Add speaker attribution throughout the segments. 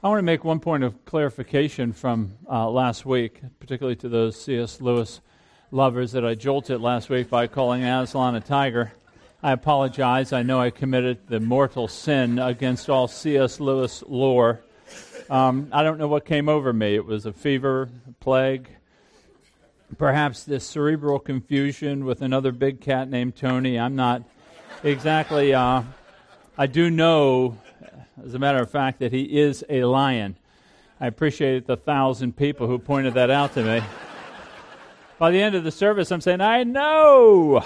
Speaker 1: I want to make one point of clarification from uh, last week, particularly to those C.S. Lewis lovers that I jolted last week by calling Aslan a tiger. I apologize. I know I committed the mortal sin against all C.S. Lewis lore. Um, I don't know what came over me. It was a fever, a plague, perhaps this cerebral confusion with another big cat named Tony. I'm not exactly. Uh, I do know, as a matter of fact, that he is a lion. I appreciate the thousand people who pointed that out to me. By the end of the service, I'm saying, I know.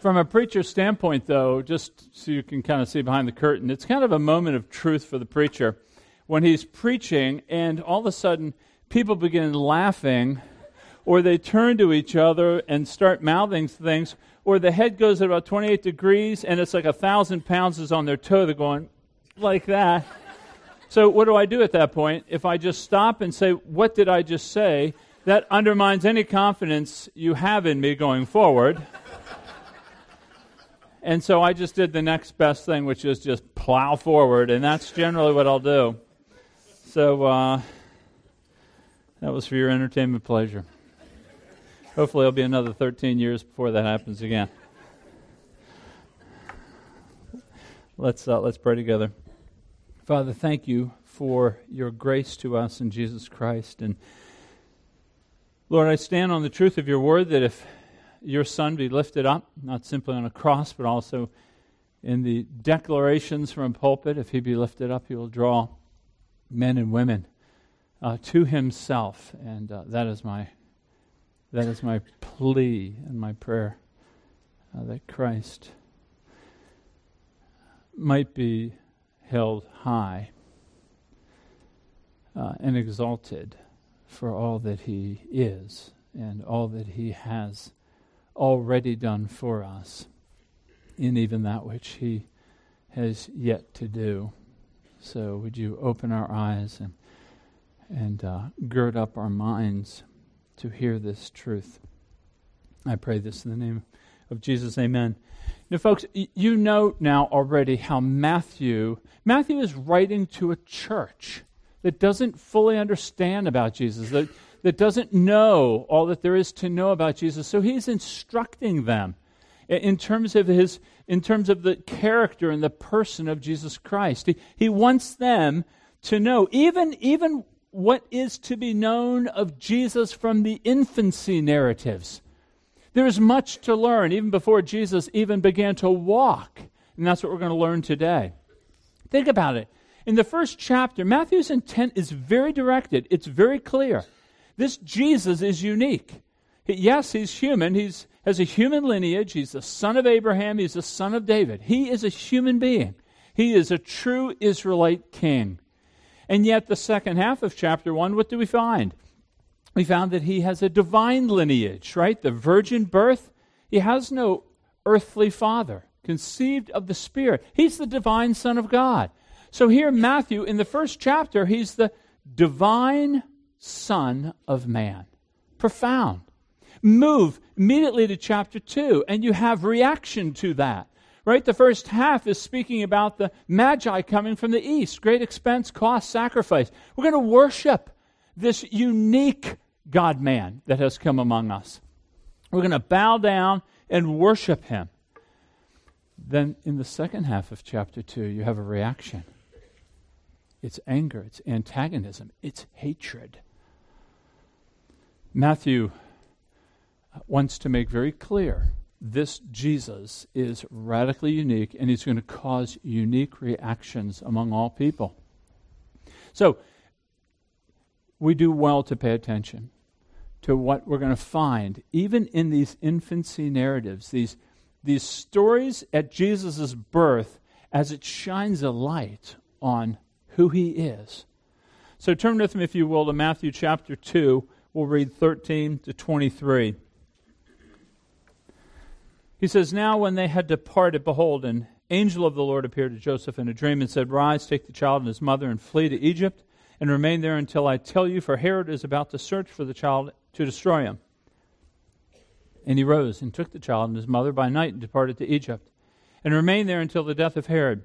Speaker 1: From a preacher's standpoint, though, just so you can kind of see behind the curtain, it's kind of a moment of truth for the preacher when he's preaching and all of a sudden people begin laughing or they turn to each other and start mouthing things, or the head goes at about 28 degrees and it's like a thousand pounds is on their toe. They're going like that. So, what do I do at that point? If I just stop and say, What did I just say? that undermines any confidence you have in me going forward. and so I just did the next best thing, which is just plow forward, and that's generally what I'll do. So uh, that was for your entertainment pleasure. Hopefully, it'll be another 13 years before that happens again. Let's, uh, let's pray together. Father, thank you for your grace to us in Jesus Christ. And Lord, I stand on the truth of your word that if your Son be lifted up, not simply on a cross, but also in the declarations from a pulpit, if he be lifted up, he will draw men and women uh, to himself. And uh, that is my that is my plea and my prayer uh, that Christ might be held high uh, and exalted for all that He is and all that He has already done for us, in even that which He has yet to do. So, would you open our eyes and, and uh, gird up our minds to hear this truth? I pray this in the name of Jesus. Amen. Now, folks, you know now already how Matthew Matthew is writing to a church that doesn't fully understand about Jesus, that, that doesn't know all that there is to know about Jesus. So he's instructing them in terms of his in terms of the character and the person of Jesus Christ. He, he wants them to know even even what is to be known of Jesus from the infancy narratives. There's much to learn even before Jesus even began to walk. And that's what we're going to learn today. Think about it. In the first chapter, Matthew's intent is very directed, it's very clear. This Jesus is unique. Yes, he's human. He has a human lineage. He's the son of Abraham. He's the son of David. He is a human being. He is a true Israelite king. And yet, the second half of chapter 1, what do we find? We found that he has a divine lineage, right? The virgin birth. He has no earthly father, conceived of the Spirit. He's the divine Son of God. So here, Matthew, in the first chapter, he's the divine Son of Man. Profound. Move immediately to chapter 2, and you have reaction to that. Right? The first half is speaking about the Magi coming from the east, great expense, cost, sacrifice. We're going to worship this unique God man that has come among us. We're going to bow down and worship him. Then in the second half of chapter 2, you have a reaction it's anger, it's antagonism, it's hatred. Matthew uh, wants to make very clear this Jesus is radically unique and he's going to cause unique reactions among all people. So, we do well to pay attention to what we're going to find, even in these infancy narratives, these, these stories at Jesus' birth, as it shines a light on who he is. So turn with me, if you will, to Matthew chapter 2. We'll read 13 to 23. He says, Now when they had departed, behold, an angel of the Lord appeared to Joseph in a dream and said, Rise, take the child and his mother, and flee to Egypt, and remain there until I tell you, for Herod is about to search for the child to destroy him. And he rose and took the child and his mother by night and departed to Egypt, and remained there until the death of Herod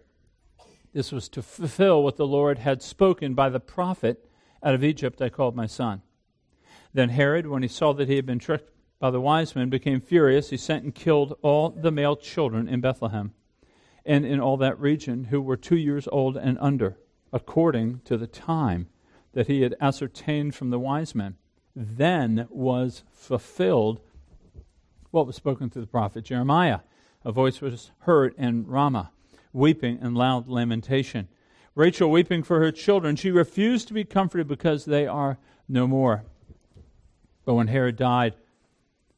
Speaker 1: This was to fulfill what the Lord had spoken by the prophet Out of Egypt I called my son. Then Herod, when he saw that he had been tricked by the wise men, became furious. He sent and killed all the male children in Bethlehem and in all that region who were two years old and under, according to the time that he had ascertained from the wise men. Then was fulfilled what was spoken through the prophet Jeremiah. A voice was heard in Ramah, weeping and loud lamentation. Rachel weeping for her children. She refused to be comforted because they are no more. But when Herod died,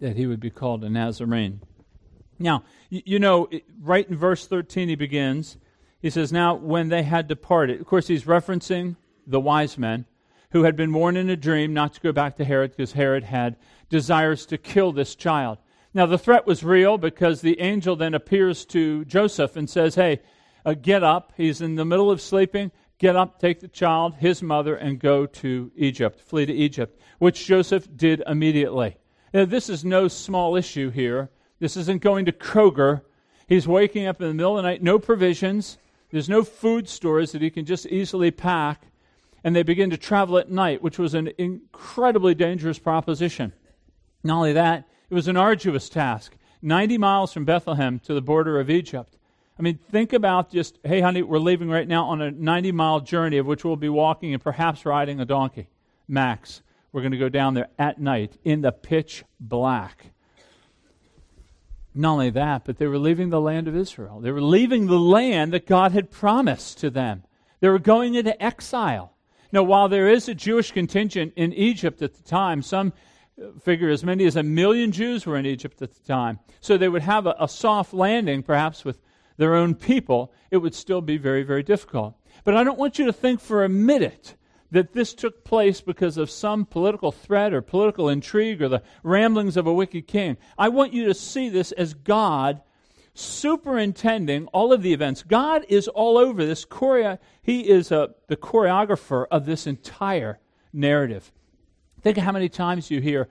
Speaker 1: that he would be called a Nazarene. Now, you know, right in verse 13, he begins. He says, Now, when they had departed, of course, he's referencing the wise men who had been warned in a dream not to go back to Herod because Herod had desires to kill this child. Now, the threat was real because the angel then appears to Joseph and says, Hey, uh, get up. He's in the middle of sleeping. Get up, take the child, his mother, and go to Egypt, flee to Egypt, which Joseph did immediately. Now, this is no small issue here this isn't going to Kroger. He's waking up in the middle of the night, no provisions. There's no food stores that he can just easily pack. And they begin to travel at night, which was an incredibly dangerous proposition. Not only that, it was an arduous task 90 miles from Bethlehem to the border of Egypt. I mean, think about just, hey, honey, we're leaving right now on a 90 mile journey of which we'll be walking and perhaps riding a donkey. Max, we're going to go down there at night in the pitch black. Not only that, but they were leaving the land of Israel. They were leaving the land that God had promised to them. They were going into exile. Now, while there is a Jewish contingent in Egypt at the time, some uh, figure as many as a million Jews were in Egypt at the time. So they would have a, a soft landing, perhaps with their own people. It would still be very, very difficult. But I don't want you to think for a minute that this took place because of some political threat or political intrigue or the ramblings of a wicked king. I want you to see this as God superintending all of the events. God is all over this. Choreo- he is a, the choreographer of this entire narrative. Think of how many times you hear,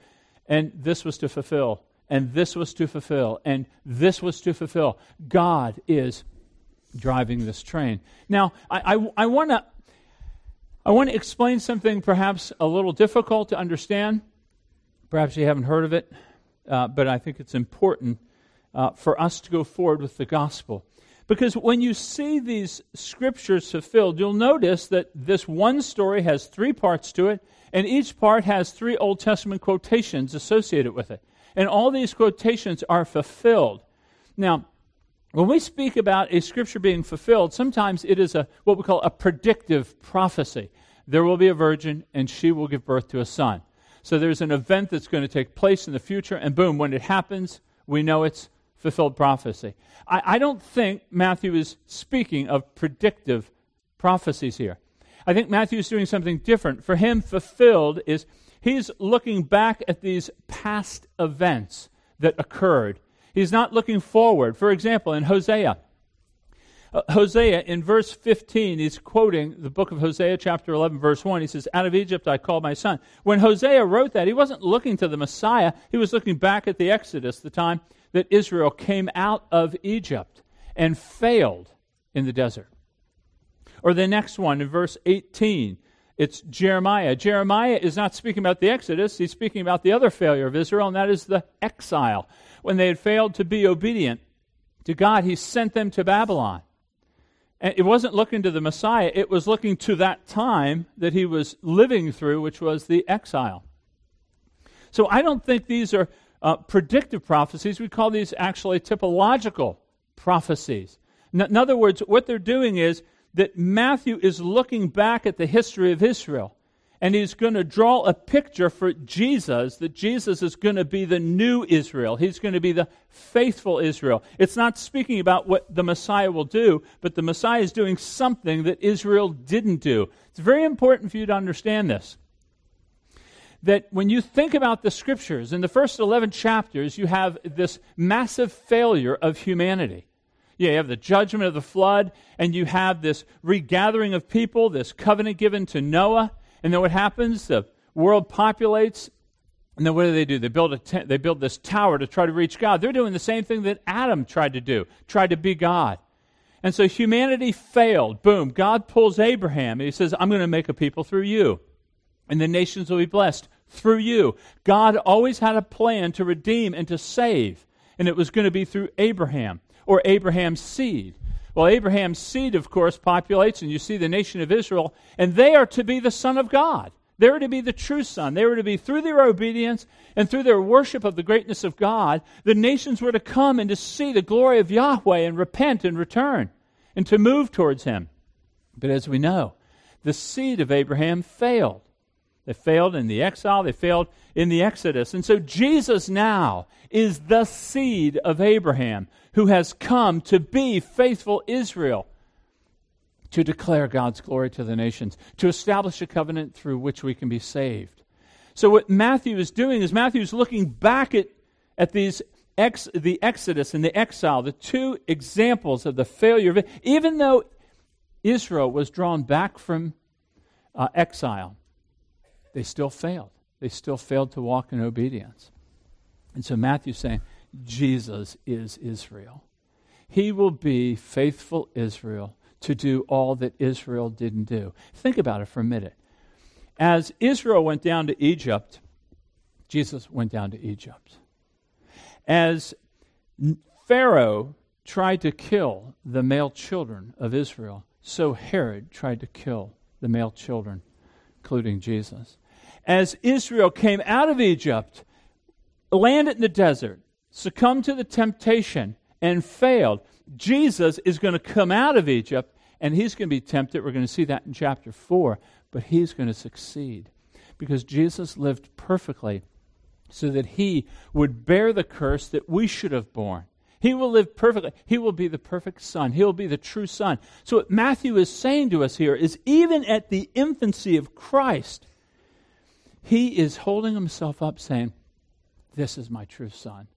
Speaker 1: and this was to fulfill, and this was to fulfill, and this was to fulfill. God is driving this train. Now, I, I, I want to I want to explain something perhaps a little difficult to understand. Perhaps you haven't heard of it, uh, but I think it's important uh, for us to go forward with the gospel. Because when you see these scriptures fulfilled, you'll notice that this one story has three parts to it, and each part has three Old Testament quotations associated with it. And all these quotations are fulfilled. Now, when we speak about a scripture being fulfilled, sometimes it is a what we call a predictive prophecy. There will be a virgin and she will give birth to a son. So there's an event that's going to take place in the future, and boom, when it happens, we know it's fulfilled prophecy. I, I don't think Matthew is speaking of predictive prophecies here. I think Matthew is doing something different. For him, fulfilled is he's looking back at these past events that occurred He's not looking forward. For example, in Hosea, uh, Hosea, in verse 15, he's quoting the book of Hosea, chapter 11, verse 1. He says, Out of Egypt I called my son. When Hosea wrote that, he wasn't looking to the Messiah, he was looking back at the Exodus, the time that Israel came out of Egypt and failed in the desert. Or the next one, in verse 18, it's Jeremiah. Jeremiah is not speaking about the Exodus, he's speaking about the other failure of Israel, and that is the exile when they had failed to be obedient to God, he sent them to Babylon. And it wasn't looking to the Messiah, it was looking to that time that he was living through, which was the exile. So I don't think these are uh, predictive prophecies. We call these actually typological prophecies. In, in other words, what they're doing is that Matthew is looking back at the history of Israel and he's going to draw a picture for Jesus that Jesus is going to be the new Israel. He's going to be the faithful Israel. It's not speaking about what the Messiah will do, but the Messiah is doing something that Israel didn't do. It's very important for you to understand this. That when you think about the scriptures, in the first 11 chapters, you have this massive failure of humanity. You have the judgment of the flood, and you have this regathering of people, this covenant given to Noah and then what happens? The world populates, and then what do they do? They build, a they build this tower to try to reach God. They're doing the same thing that Adam tried to do, tried to be God. And so humanity failed. Boom. God pulls Abraham, and he says, I'm going to make a people through you, and the nations will be blessed through you. God always had a plan to redeem and to save, and it was going to be through Abraham or Abraham's seed. Well, Abraham's seed, of course, populates, and you see the nation of Israel, and they are to be the Son of God. They were to be the true Son. They were to be, through their obedience and through their worship of the greatness of God, the nations were to come and to see the glory of Yahweh and repent and return and to move towards Him. But as we know, the seed of Abraham failed. They failed in the exile, they failed in the Exodus. And so Jesus now is the seed of Abraham who has come to be faithful Israel, to declare God's glory to the nations, to establish a covenant through which we can be saved. So, what Matthew is doing is Matthew is looking back at, at these ex, the Exodus and the exile, the two examples of the failure of it. Even though Israel was drawn back from uh, exile, they still failed. They still failed to walk in obedience. And so Matthew's saying, Jesus is Israel. He will be faithful Israel to do all that Israel didn't do. Think about it for a minute. As Israel went down to Egypt, Jesus went down to Egypt. As Pharaoh tried to kill the male children of Israel, so Herod tried to kill the male children, including Jesus as Israel came out of Egypt, landed in the desert, succumbed to the temptation, and failed, Jesus is going to come out of Egypt and he's going to be tempted. We're going to see that in chapter 4, but he's going to succeed because Jesus lived perfectly so that he would bear the curse that we should have borne. He will live perfectly. He will be the perfect son. He will be the true son. So, what Matthew is saying to us here is even at the infancy of Christ, he is holding himself up saying, This is my true son.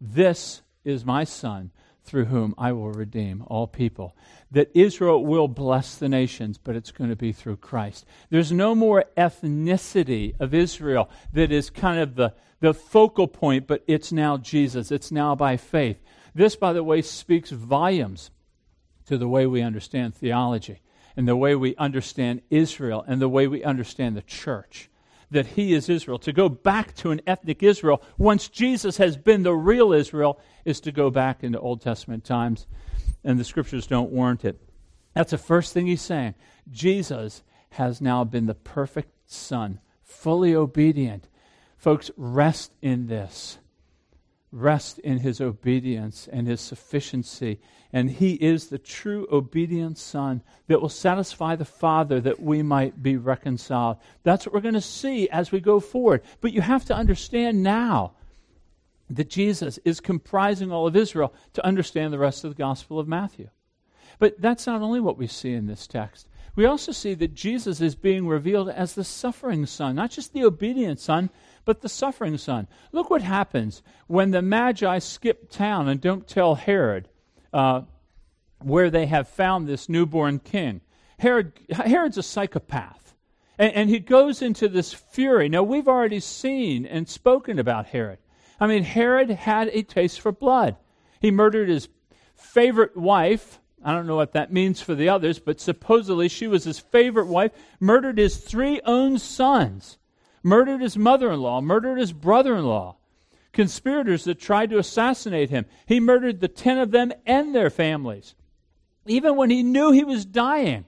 Speaker 1: This is my son through whom I will redeem all people. That Israel will bless the nations, but it's going to be through Christ. There's no more ethnicity of Israel that is kind of the, the focal point, but it's now Jesus. It's now by faith. This, by the way, speaks volumes to the way we understand theology and the way we understand Israel and the way we understand the church that he is Israel. To go back to an ethnic Israel once Jesus has been the real Israel is to go back into Old Testament times, and the scriptures don't warrant it. That's the first thing he's saying. Jesus has now been the perfect Son, fully obedient. Folks, rest in this. Rest in his obedience and his sufficiency and he is the true obedient Son that will satisfy the Father that we might be reconciled. That's what we're going to see as we go forward. But you have to understand now that Jesus is comprising all of Israel to understand the rest of the Gospel of Matthew. But that's not only what we see in this text. We also see that Jesus is being revealed as the suffering Son, not just the obedient Son, but the suffering Son. Look what happens when the Magi skip town and don't tell Herod uh, where they have found this newborn king. Herod, Herod's a psychopath. And, and he goes into this fury. Now, we've already seen and spoken about Herod. I mean, Herod had a taste for blood. He murdered his favorite wife. I don't know what that means for the others, but supposedly she was his favorite wife, murdered his three own sons, murdered his mother in law, murdered his brother in law conspirators that tried to assassinate him. He murdered the ten of them and their families. Even when he knew he was dying,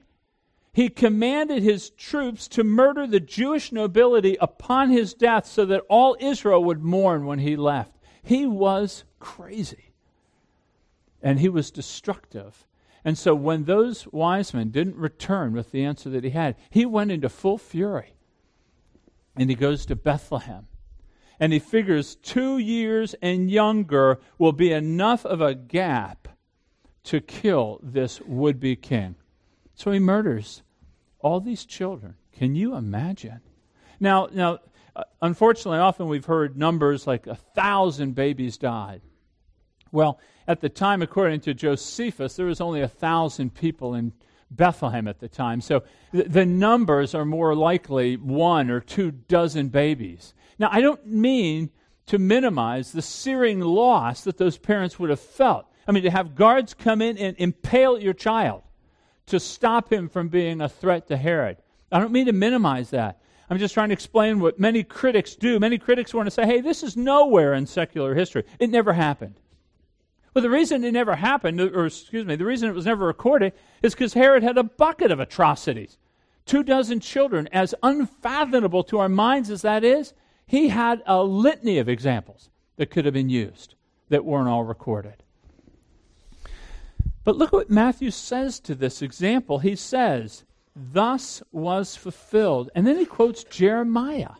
Speaker 1: he commanded his troops to murder the Jewish nobility upon his death so that all Israel would mourn when he left. He was crazy. And he was destructive. And so when those wise men didn't return with the answer that he had, he went into full fury. And he goes to Bethlehem. And he figures two years and younger will be enough of a gap to kill this would be king. So he murders all these children. Can you imagine? Now, now, uh, unfortunately, often we've heard numbers like a thousand babies died. Well, at the time, according to Josephus, there was only a thousand people in Bethlehem at the time. So th- the numbers are more likely one or two dozen babies. Now, I don't mean to minimize the searing loss that those parents would have felt. I mean, to have guards come in and impale your child to stop him from being a threat to Herod. I don't mean to minimize that. I'm just trying to explain what many critics do. Many critics want to say, hey, this is nowhere in secular history. It never happened. Well, the reason it never happened, or excuse me, the reason it was never recorded is because Herod had a bucket of atrocities. Two dozen children, as unfathomable to our minds as that is, he had a litany of examples that could have been used that weren't all recorded. But look what Matthew says to this example. He says, Thus was fulfilled. And then he quotes Jeremiah.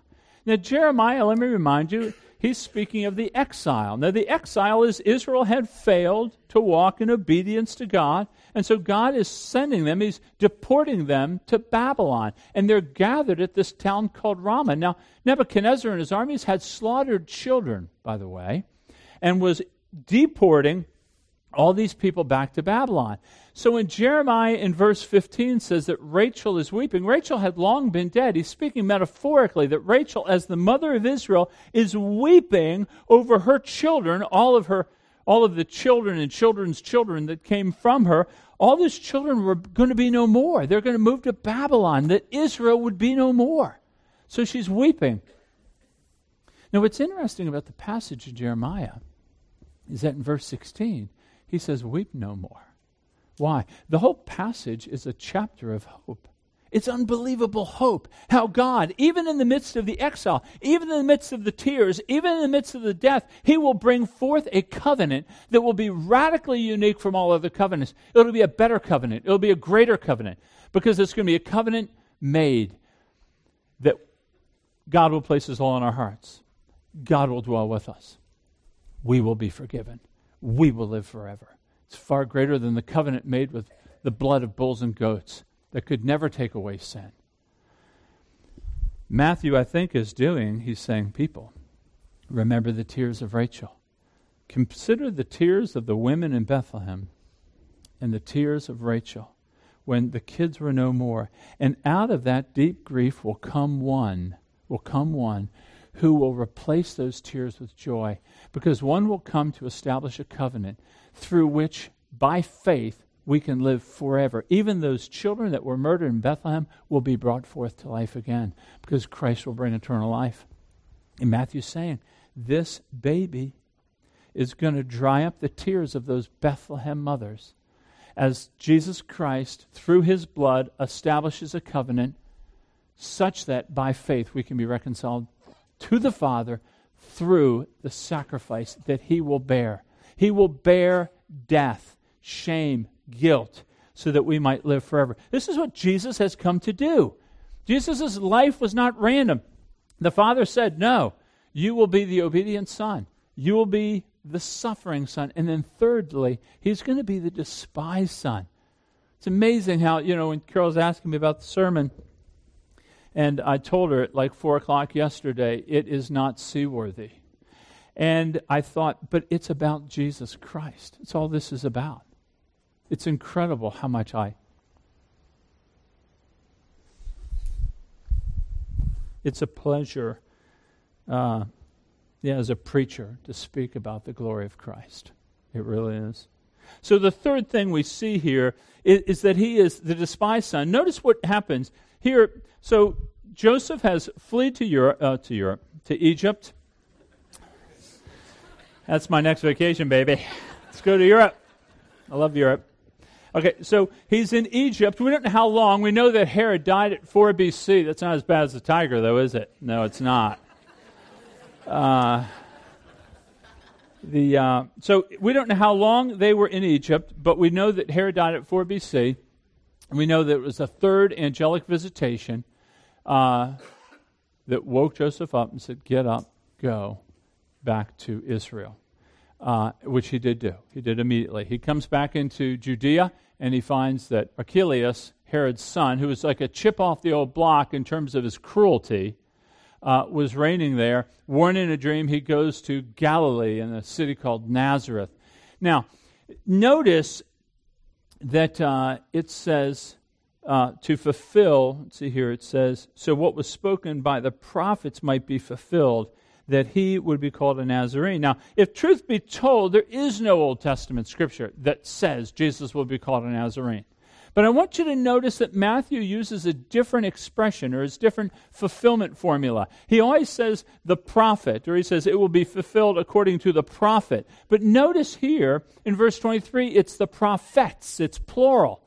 Speaker 1: Now, Jeremiah, let me remind you, he's speaking of the exile. Now, the exile is Israel had failed to walk in obedience to God, and so God is sending them, he's deporting them to Babylon. And they're gathered at this town called Ramah. Now, Nebuchadnezzar and his armies had slaughtered children, by the way, and was deporting all these people back to Babylon. So when Jeremiah in verse 15 says that Rachel is weeping, Rachel had long been dead. He's speaking metaphorically that Rachel, as the mother of Israel, is weeping over her children, all of her all of the children and children's children that came from her, all those children were going to be no more. They're going to move to Babylon, that Israel would be no more. So she's weeping. Now, what's interesting about the passage of Jeremiah is that in verse 16, he says, Weep no more. Why? The whole passage is a chapter of hope. It's unbelievable hope. How God, even in the midst of the exile, even in the midst of the tears, even in the midst of the death, He will bring forth a covenant that will be radically unique from all other covenants. It'll be a better covenant, it'll be a greater covenant, because it's going to be a covenant made that God will place His law in our hearts. God will dwell with us. We will be forgiven we will live forever. It's far greater than the covenant made with the blood of bulls and goats that could never take away sin. Matthew, I think, is doing, he's saying, people, remember the tears of Rachel. Consider the tears of the women in Bethlehem and the tears of Rachel when the kids were no more. And out of that deep grief will come one, will come one who will replace those tears with joy because one will come to establish a covenant through which, by faith, we can live forever. Even those children that were murdered in Bethlehem will be brought forth to life again because Christ will bring eternal life. And Matthew's saying, this baby is going to dry up the tears of those Bethlehem mothers as Jesus Christ, through his blood, establishes a covenant such that by faith we can be reconciled to the Father through the sacrifice that he will bear. He will bear death, shame, guilt, so that we might live forever. This is what Jesus has come to do. Jesus' life was not random. The Father said, No, you will be the obedient Son. You will be the suffering Son. And then, thirdly, He's going to be the despised Son. It's amazing how, you know, when Carol's asking me about the sermon, and I told her at like 4 o'clock yesterday, it is not seaworthy. And I thought, but it's about Jesus Christ. It's all this is about. It's incredible how much I. It's a pleasure, uh, yeah, as a preacher, to speak about the glory of Christ. It really is. So the third thing we see here is, is that he is the despised son. Notice what happens here. So Joseph has fled to Europe, uh, to Europe, to Egypt. That's my next vacation, baby. Let's go to Europe. I love Europe. Okay, so he's in Egypt. We don't know how long. We know that Herod died at 4 BC. That's not as bad as the tiger, though, is it? No, it's not. Uh, the uh, so we don't know how long they were in Egypt, but we know that Herod died at 4 BC. And we know that it was a third angelic visitation. Uh, that woke Joseph up and said, Get up, go back to Israel, uh, which he did do. He did immediately. He comes back into Judea and he finds that Archelaus, Herod's son, who was like a chip off the old block in terms of his cruelty, uh, was reigning there. Warned in a dream, he goes to Galilee in a city called Nazareth. Now, notice that uh, it says uh, to fulfill, see here, it says, so what was spoken by the prophets might be fulfilled, that he would be called a Nazarene. Now, if truth be told, there is no Old Testament scripture that says Jesus will be called a Nazarene. But I want you to notice that Matthew uses a different expression or his different fulfillment formula. He always says the prophet, or he says it will be fulfilled according to the prophet. But notice here in verse 23, it's the prophets, it's plural.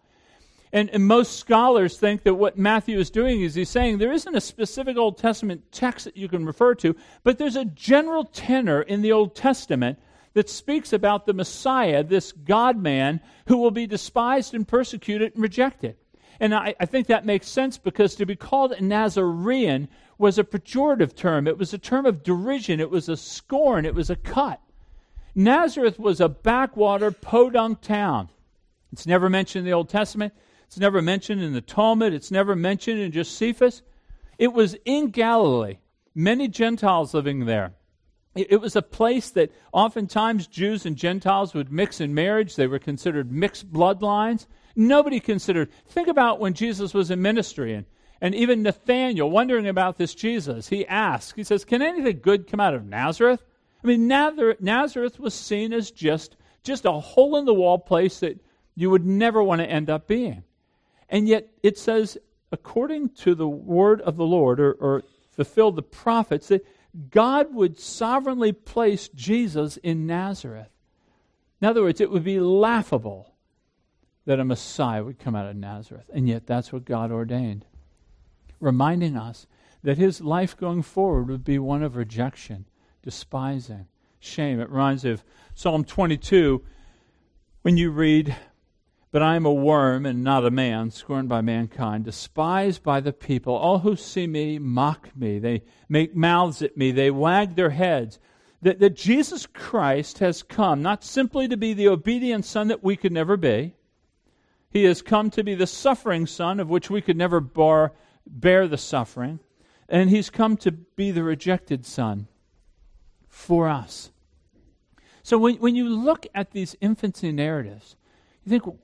Speaker 1: And, and, most scholars think that what Matthew is doing is he's saying there isn't a specific Old Testament text that you can refer to, but there's a general tenor in the Old Testament that speaks about the Messiah, this God man, who will be despised and persecuted and rejected. And I, I, think that makes sense because to be called a Nazarene was a pejorative term. It was a term of derision. It was a scorn. It was a cut. Nazareth was a backwater podunk town. It's never mentioned in the Old Testament. It's never mentioned in the Talmud. It's never mentioned in Josephus. It was in Galilee. Many Gentiles living there. It was a place that oftentimes Jews and Gentiles would mix in marriage. They were considered mixed bloodlines. Nobody considered. Think about when Jesus was in ministry and, and even Nathaniel, wondering about this Jesus, he asked, he says, Can anything good come out of Nazareth? I mean, Nazareth was seen as just, just a hole in the wall place that you would never want to end up being. And yet it says, according to the word of the Lord, or, or fulfilled the prophets, that God would sovereignly place Jesus in Nazareth. In other words, it would be laughable that a Messiah would come out of Nazareth. And yet, that's what God ordained, reminding us that his life going forward would be one of rejection, despising, shame. It reminds me of Psalm 22 when you read, but I am a worm and not a man, scorned by mankind, despised by the people. All who see me mock me. They make mouths at me. They wag their heads. That, that Jesus Christ has come not simply to be the obedient Son that we could never be, He has come to be the suffering Son of which we could never bar, bear the suffering, and He's come to be the rejected Son for us. So when, when you look at these infancy narratives, you think,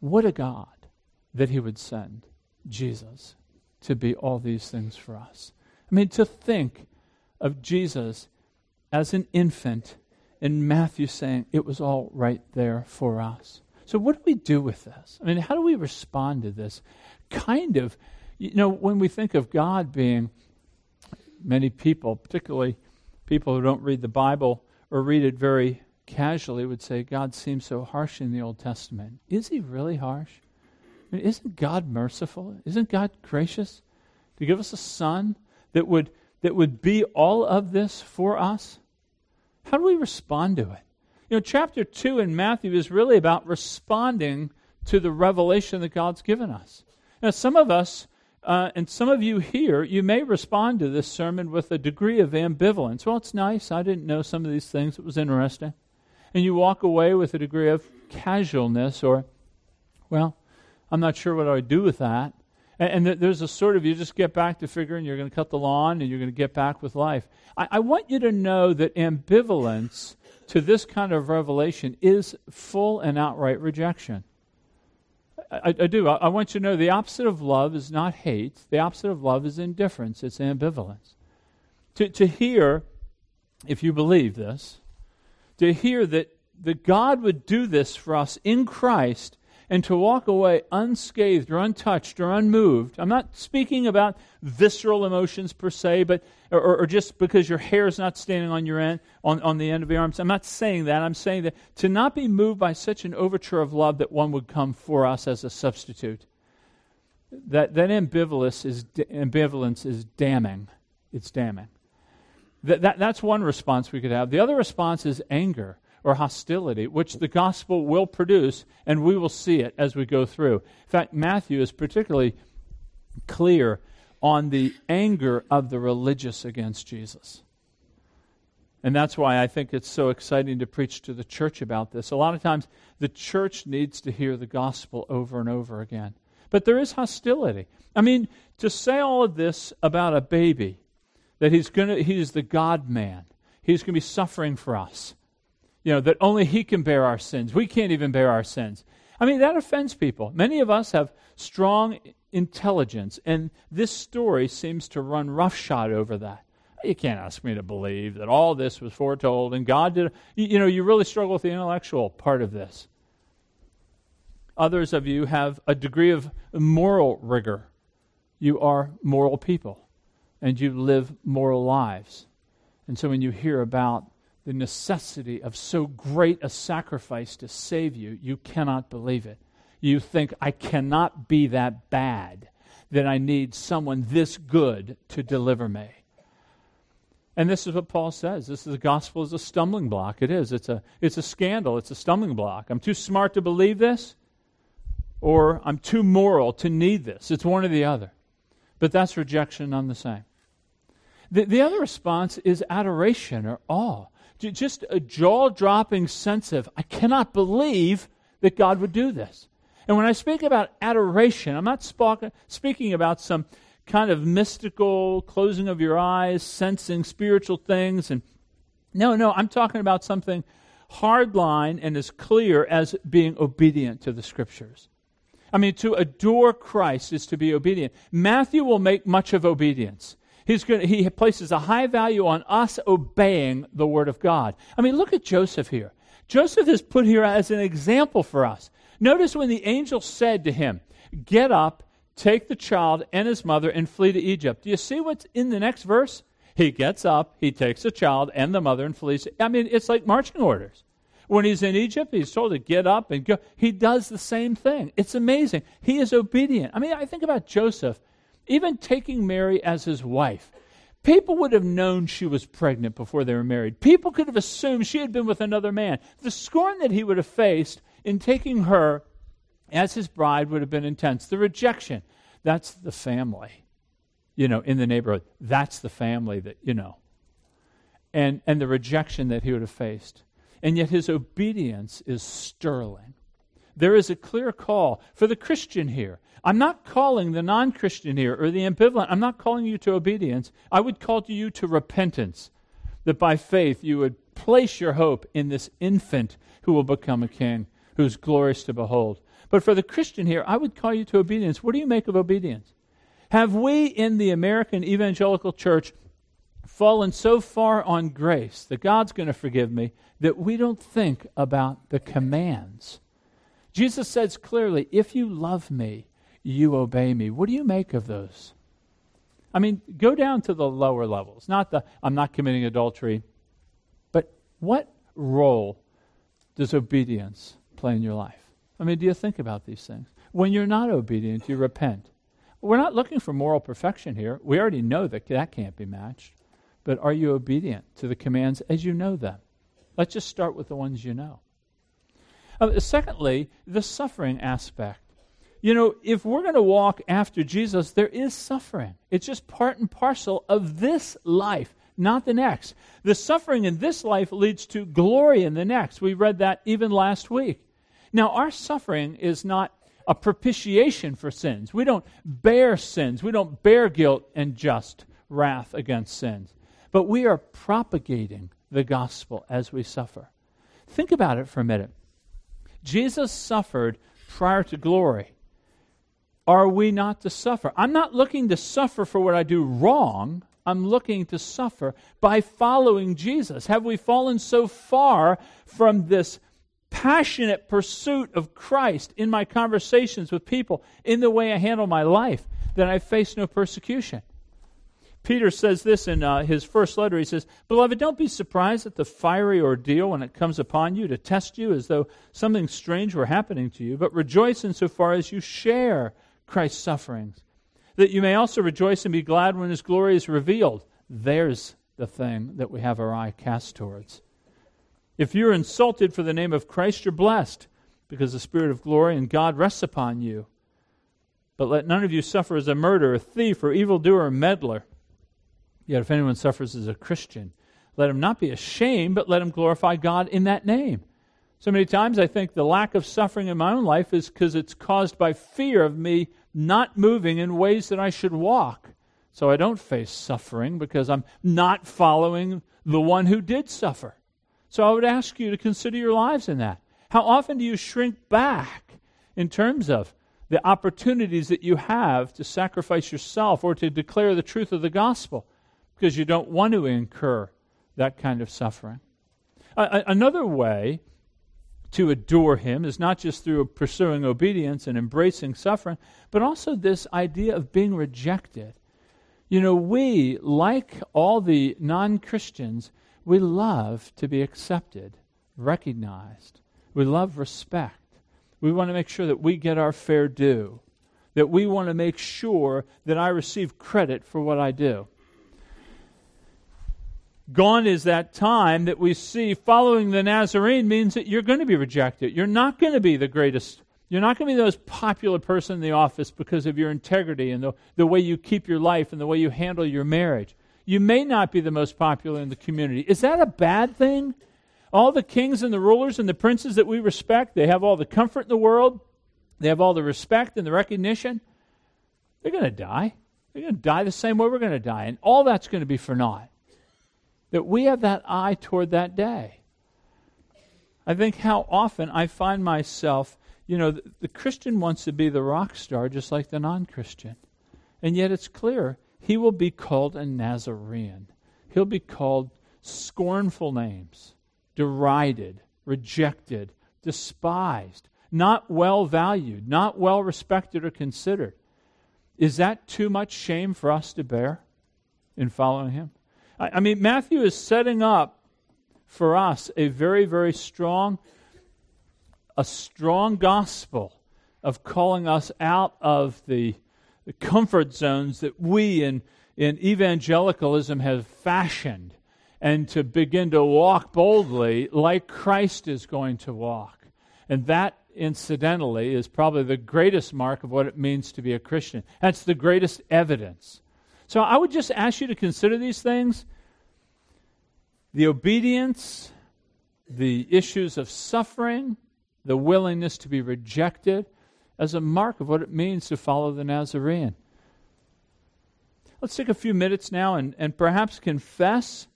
Speaker 1: what a God that He would send Jesus to be all these things for us. I mean, to think of Jesus as an infant and Matthew saying it was all right there for us. So, what do we do with this? I mean, how do we respond to this? Kind of, you know, when we think of God being many people, particularly people who don't read the Bible or read it very casually would say, God seems so harsh in the Old Testament. Is he really harsh? I mean, isn't God merciful? Isn't God gracious to give us a son that would, that would be all of this for us? How do we respond to it? You know, chapter 2 in Matthew is really about responding to the revelation that God's given us. Now, some of us, uh, and some of you here, you may respond to this sermon with a degree of ambivalence. Well, it's nice. I didn't know some of these things. It was interesting and you walk away with a degree of casualness or, well, I'm not sure what I would do with that. And, and there's a sort of, you just get back to figuring you're going to cut the lawn and you're going to get back with life. I, I want you to know that ambivalence to this kind of revelation is full and outright rejection. I, I, do. I, I, want you to know the opposite of love is not hate. The opposite of love is indifference. It's ambivalence. To, to hear, if you believe this, to hear that, that God would do this for us in Christ and to walk away unscathed or untouched or unmoved. I'm not speaking about visceral emotions per se, but or, or just because your hair is not standing on your end on, on the end of your arms. I'm not saying that. I'm saying that to not be moved by such an overture of love that one would come for us as a substitute. That that ambivalence is ambivalence is damning. It's damning. That, that, that's one response we could have. The other response is anger or hostility, which the gospel will produce, and we will see it as we go through. In fact, Matthew is particularly clear on the anger of the religious against Jesus. And that's why I think it's so exciting to preach to the church about this. A lot of times, the church needs to hear the gospel over and over again. But there is hostility. I mean, to say all of this about a baby, that he's going to, he's the God man, he's going to be suffering for us, you know, that only he can bear our sins. We can't even bear our sins. I mean, that offends people. Many of us have strong intelligence, and this story seems to run roughshod over that. You can't ask me to believe that all this was foretold and God did. You know, you really struggle with the intellectual part of this. Others of you have a degree of moral rigor. You are moral people and you live moral lives. And so when you hear about the necessity of so great a sacrifice to save you, you cannot believe it. You think, I cannot be that bad that I need someone this good to deliver me. And this is what Paul says. This is the gospel is a stumbling block. It is. It's a it's a scandal. It's a stumbling block. I'm too smart to believe this, or I'm too moral to need this. It's one or the other. But that's rejection on the same. The, the other response is adoration or awe just a jaw dropping sense of, I cannot believe that God would do this. And when I speak about adoration, I'm not speaking about some kind of mystical closing of your eyes, sensing spiritual things. And no, no, I'm talking about something hardline and as clear as being obedient to the scriptures. I mean, to adore Christ is to be obedient. Matthew will make much of obedience. He's going he places a high value on us obeying the Word of God. I mean, look at Joseph here. Joseph is put here as an example for us. Notice when the angel said to him, Get up, take the child and his mother, and flee to Egypt. Do you see what's in the next verse? He gets up, he takes the child and the mother and flees. I mean, it's like marching orders. When he's in Egypt, he's told to get up and go. He does the same thing. It's amazing. He is obedient. I mean, I think about Joseph even taking Mary as his wife. People would have known she was pregnant before they were married. People could have assumed she had been with another man. The scorn that he would have faced in taking her as his bride would have been intense. The rejection, that's the family, you know, in the neighborhood. That's the family that, you know. And, and the rejection that he would have faced. And yet his obedience is sterling. There is a clear call for the Christian here. I'm not calling the non Christian here or the ambivalent, I'm not calling you to obedience. I would call to you to repentance, that by faith you would place your hope in this infant who will become a king, who's glorious to behold. But for the Christian here, I would call you to obedience. What do you make of obedience? Have we in the American evangelical church fallen so far on grace that God's going to forgive me that we don't think about the commands? Jesus says clearly, if you love me, you obey me. What do you make of those? I mean, go down to the lower levels. Not the, I'm not committing adultery. But what role does obedience play in your life? I mean, do you think about these things? When you're not obedient, you repent. We're not looking for moral perfection here. We already know that that can't be matched. But are you obedient to the commands as you know them? Let's just start with the ones you know. Uh, secondly, the suffering aspect. You know, if we're going to walk after Jesus, there is suffering. It's just part and parcel of this life, not the next. The suffering in this life leads to glory in the next. We read that even last week. Now, our suffering is not a propitiation for sins. We don't bear sins. We don't bear guilt and just wrath against sins. But we are propagating the gospel as we suffer. Think about it for a minute. Jesus suffered prior to glory are we not to suffer? I'm not looking to suffer for what I do wrong. I'm looking to suffer by following Jesus. Have we fallen so far from this passionate pursuit of Christ in my conversations with people, in the way I handle my life, that I face no persecution? Peter says this in uh, his first letter. He says, Beloved, don't be surprised at the fiery ordeal when it comes upon you to test you as though something strange were happening to you, but rejoice insofar as you share Christ's sufferings, that you may also rejoice and be glad when his glory is revealed. There's the thing that we have our eye cast towards. If you're insulted for the name of Christ, you're blessed because the Spirit of glory and God rests upon you. But let none of you suffer as a murderer, a thief, or evildoer, or meddler. Yet if anyone suffers as a Christian, let him not be ashamed, but let him glorify God in that name. So many times I think the lack of suffering in my own life is because it's caused by fear of me not moving in ways that I should walk. So I don't face suffering because I'm not following the one who did suffer. So I would ask you to consider your lives in that. How often do you shrink back in terms of the opportunities that you have to sacrifice yourself or to declare the truth of the gospel because you don't want to incur that kind of suffering? another way to adore him is not just through pursuing obedience and embracing suffering, but also this idea of being rejected. You know, we, like all the non Christians, we love to be accepted, recognized. We love respect. We want to make sure that we get our fair due, that we want to make sure that I receive credit for what I do. Gone is that time that we see following the Nazarene means that you're going to be rejected. You're not going to be the greatest. You're not going to be the most popular person in the office because of your integrity and the, the way you keep your life and the way you handle your marriage. You may not be the most popular in the community. Is that a bad thing? All the kings and the rulers and the princes that we respect, they have all the comfort in the world, they have all the respect and the recognition. They're going to die. They're going to die the same way we're going to die. And all that's going to be for naught that we have that eye toward that day. I think how often I find myself, you know, the, the Christian wants to be the rock star just like the non Christian. And yet it's clear he will be called a Nazarene. He'll be called scornful names, derided, rejected, despised, not well valued, not well respected or considered. Is that too much shame for us to bear in following him? I, I mean, Matthew is setting up for us a very, very strong, a strong gospel of calling us out of the, the comfort zones that we in, in evangelicalism have fashioned and to begin to walk boldly like Christ is going to walk. And that, incidentally, is probably the greatest mark of what it means to be a Christian. That's the greatest evidence so I would just ask you to consider these things the obedience, the issues of suffering, the willingness to be rejected as a mark of what it means to follow the Nazarene. Let's take a few minutes now and, and perhaps confess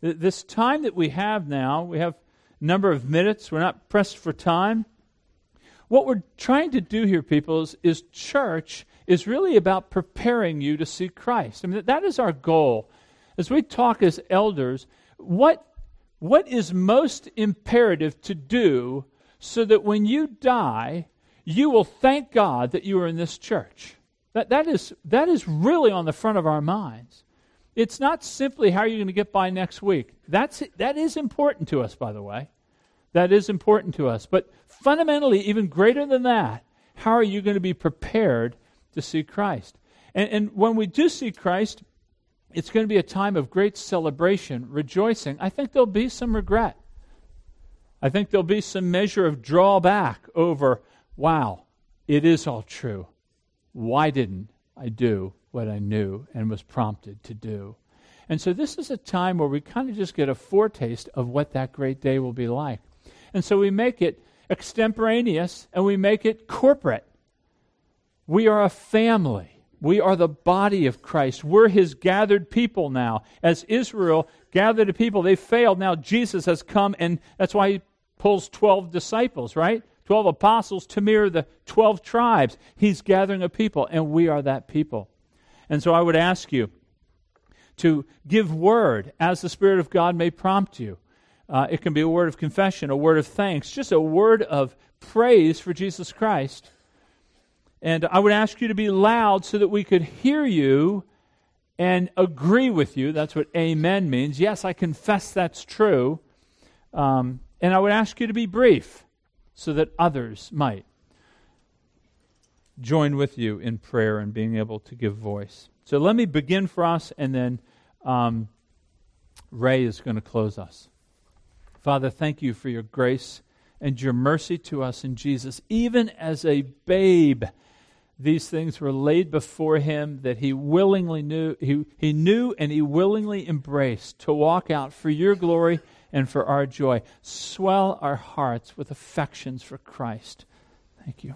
Speaker 1: that this time that we have now, we have a number of minutes, we're not pressed for time. What we're trying to do here, people, is, is church is really about preparing you to see Christ. I mean, that is our goal. As we talk as elders, what, what is most imperative to do so that when you die, you will thank God that you are in this church? That, that, is, that is really on the front of our minds. It's not simply how are you're going to get by next week. That's, that is important to us, by the way. That is important to us. But fundamentally, even greater than that, how are you going to be prepared to see Christ. And, and when we do see Christ, it's going to be a time of great celebration, rejoicing. I think there'll be some regret. I think there'll be some measure of drawback over, wow, it is all true. Why didn't I do what I knew and was prompted to do? And so this is a time where we kind of just get a foretaste of what that great day will be like. And so we make it extemporaneous and we make it corporate. We are a family. We are the body of Christ. We're his gathered people now. As Israel gathered a people, they failed. Now Jesus has come, and that's why he pulls 12 disciples, right? 12 apostles to mirror the 12 tribes. He's gathering a people, and we are that people. And so I would ask you to give word as the Spirit of God may prompt you. Uh, it can be a word of confession, a word of thanks, just a word of praise for Jesus Christ. And I would ask you to be loud so that we could hear you and agree with you. That's what amen means. Yes, I confess that's true. Um, and I would ask you to be brief so that others might join with you in prayer and being able to give voice. So let me begin for us, and then um, Ray is going to close us. Father, thank you for your grace and your mercy to us in Jesus, even as a babe these things were laid before him that he willingly knew he, he knew and he willingly embraced to walk out for your glory and for our joy. Swell our hearts with affections for christ. Thank you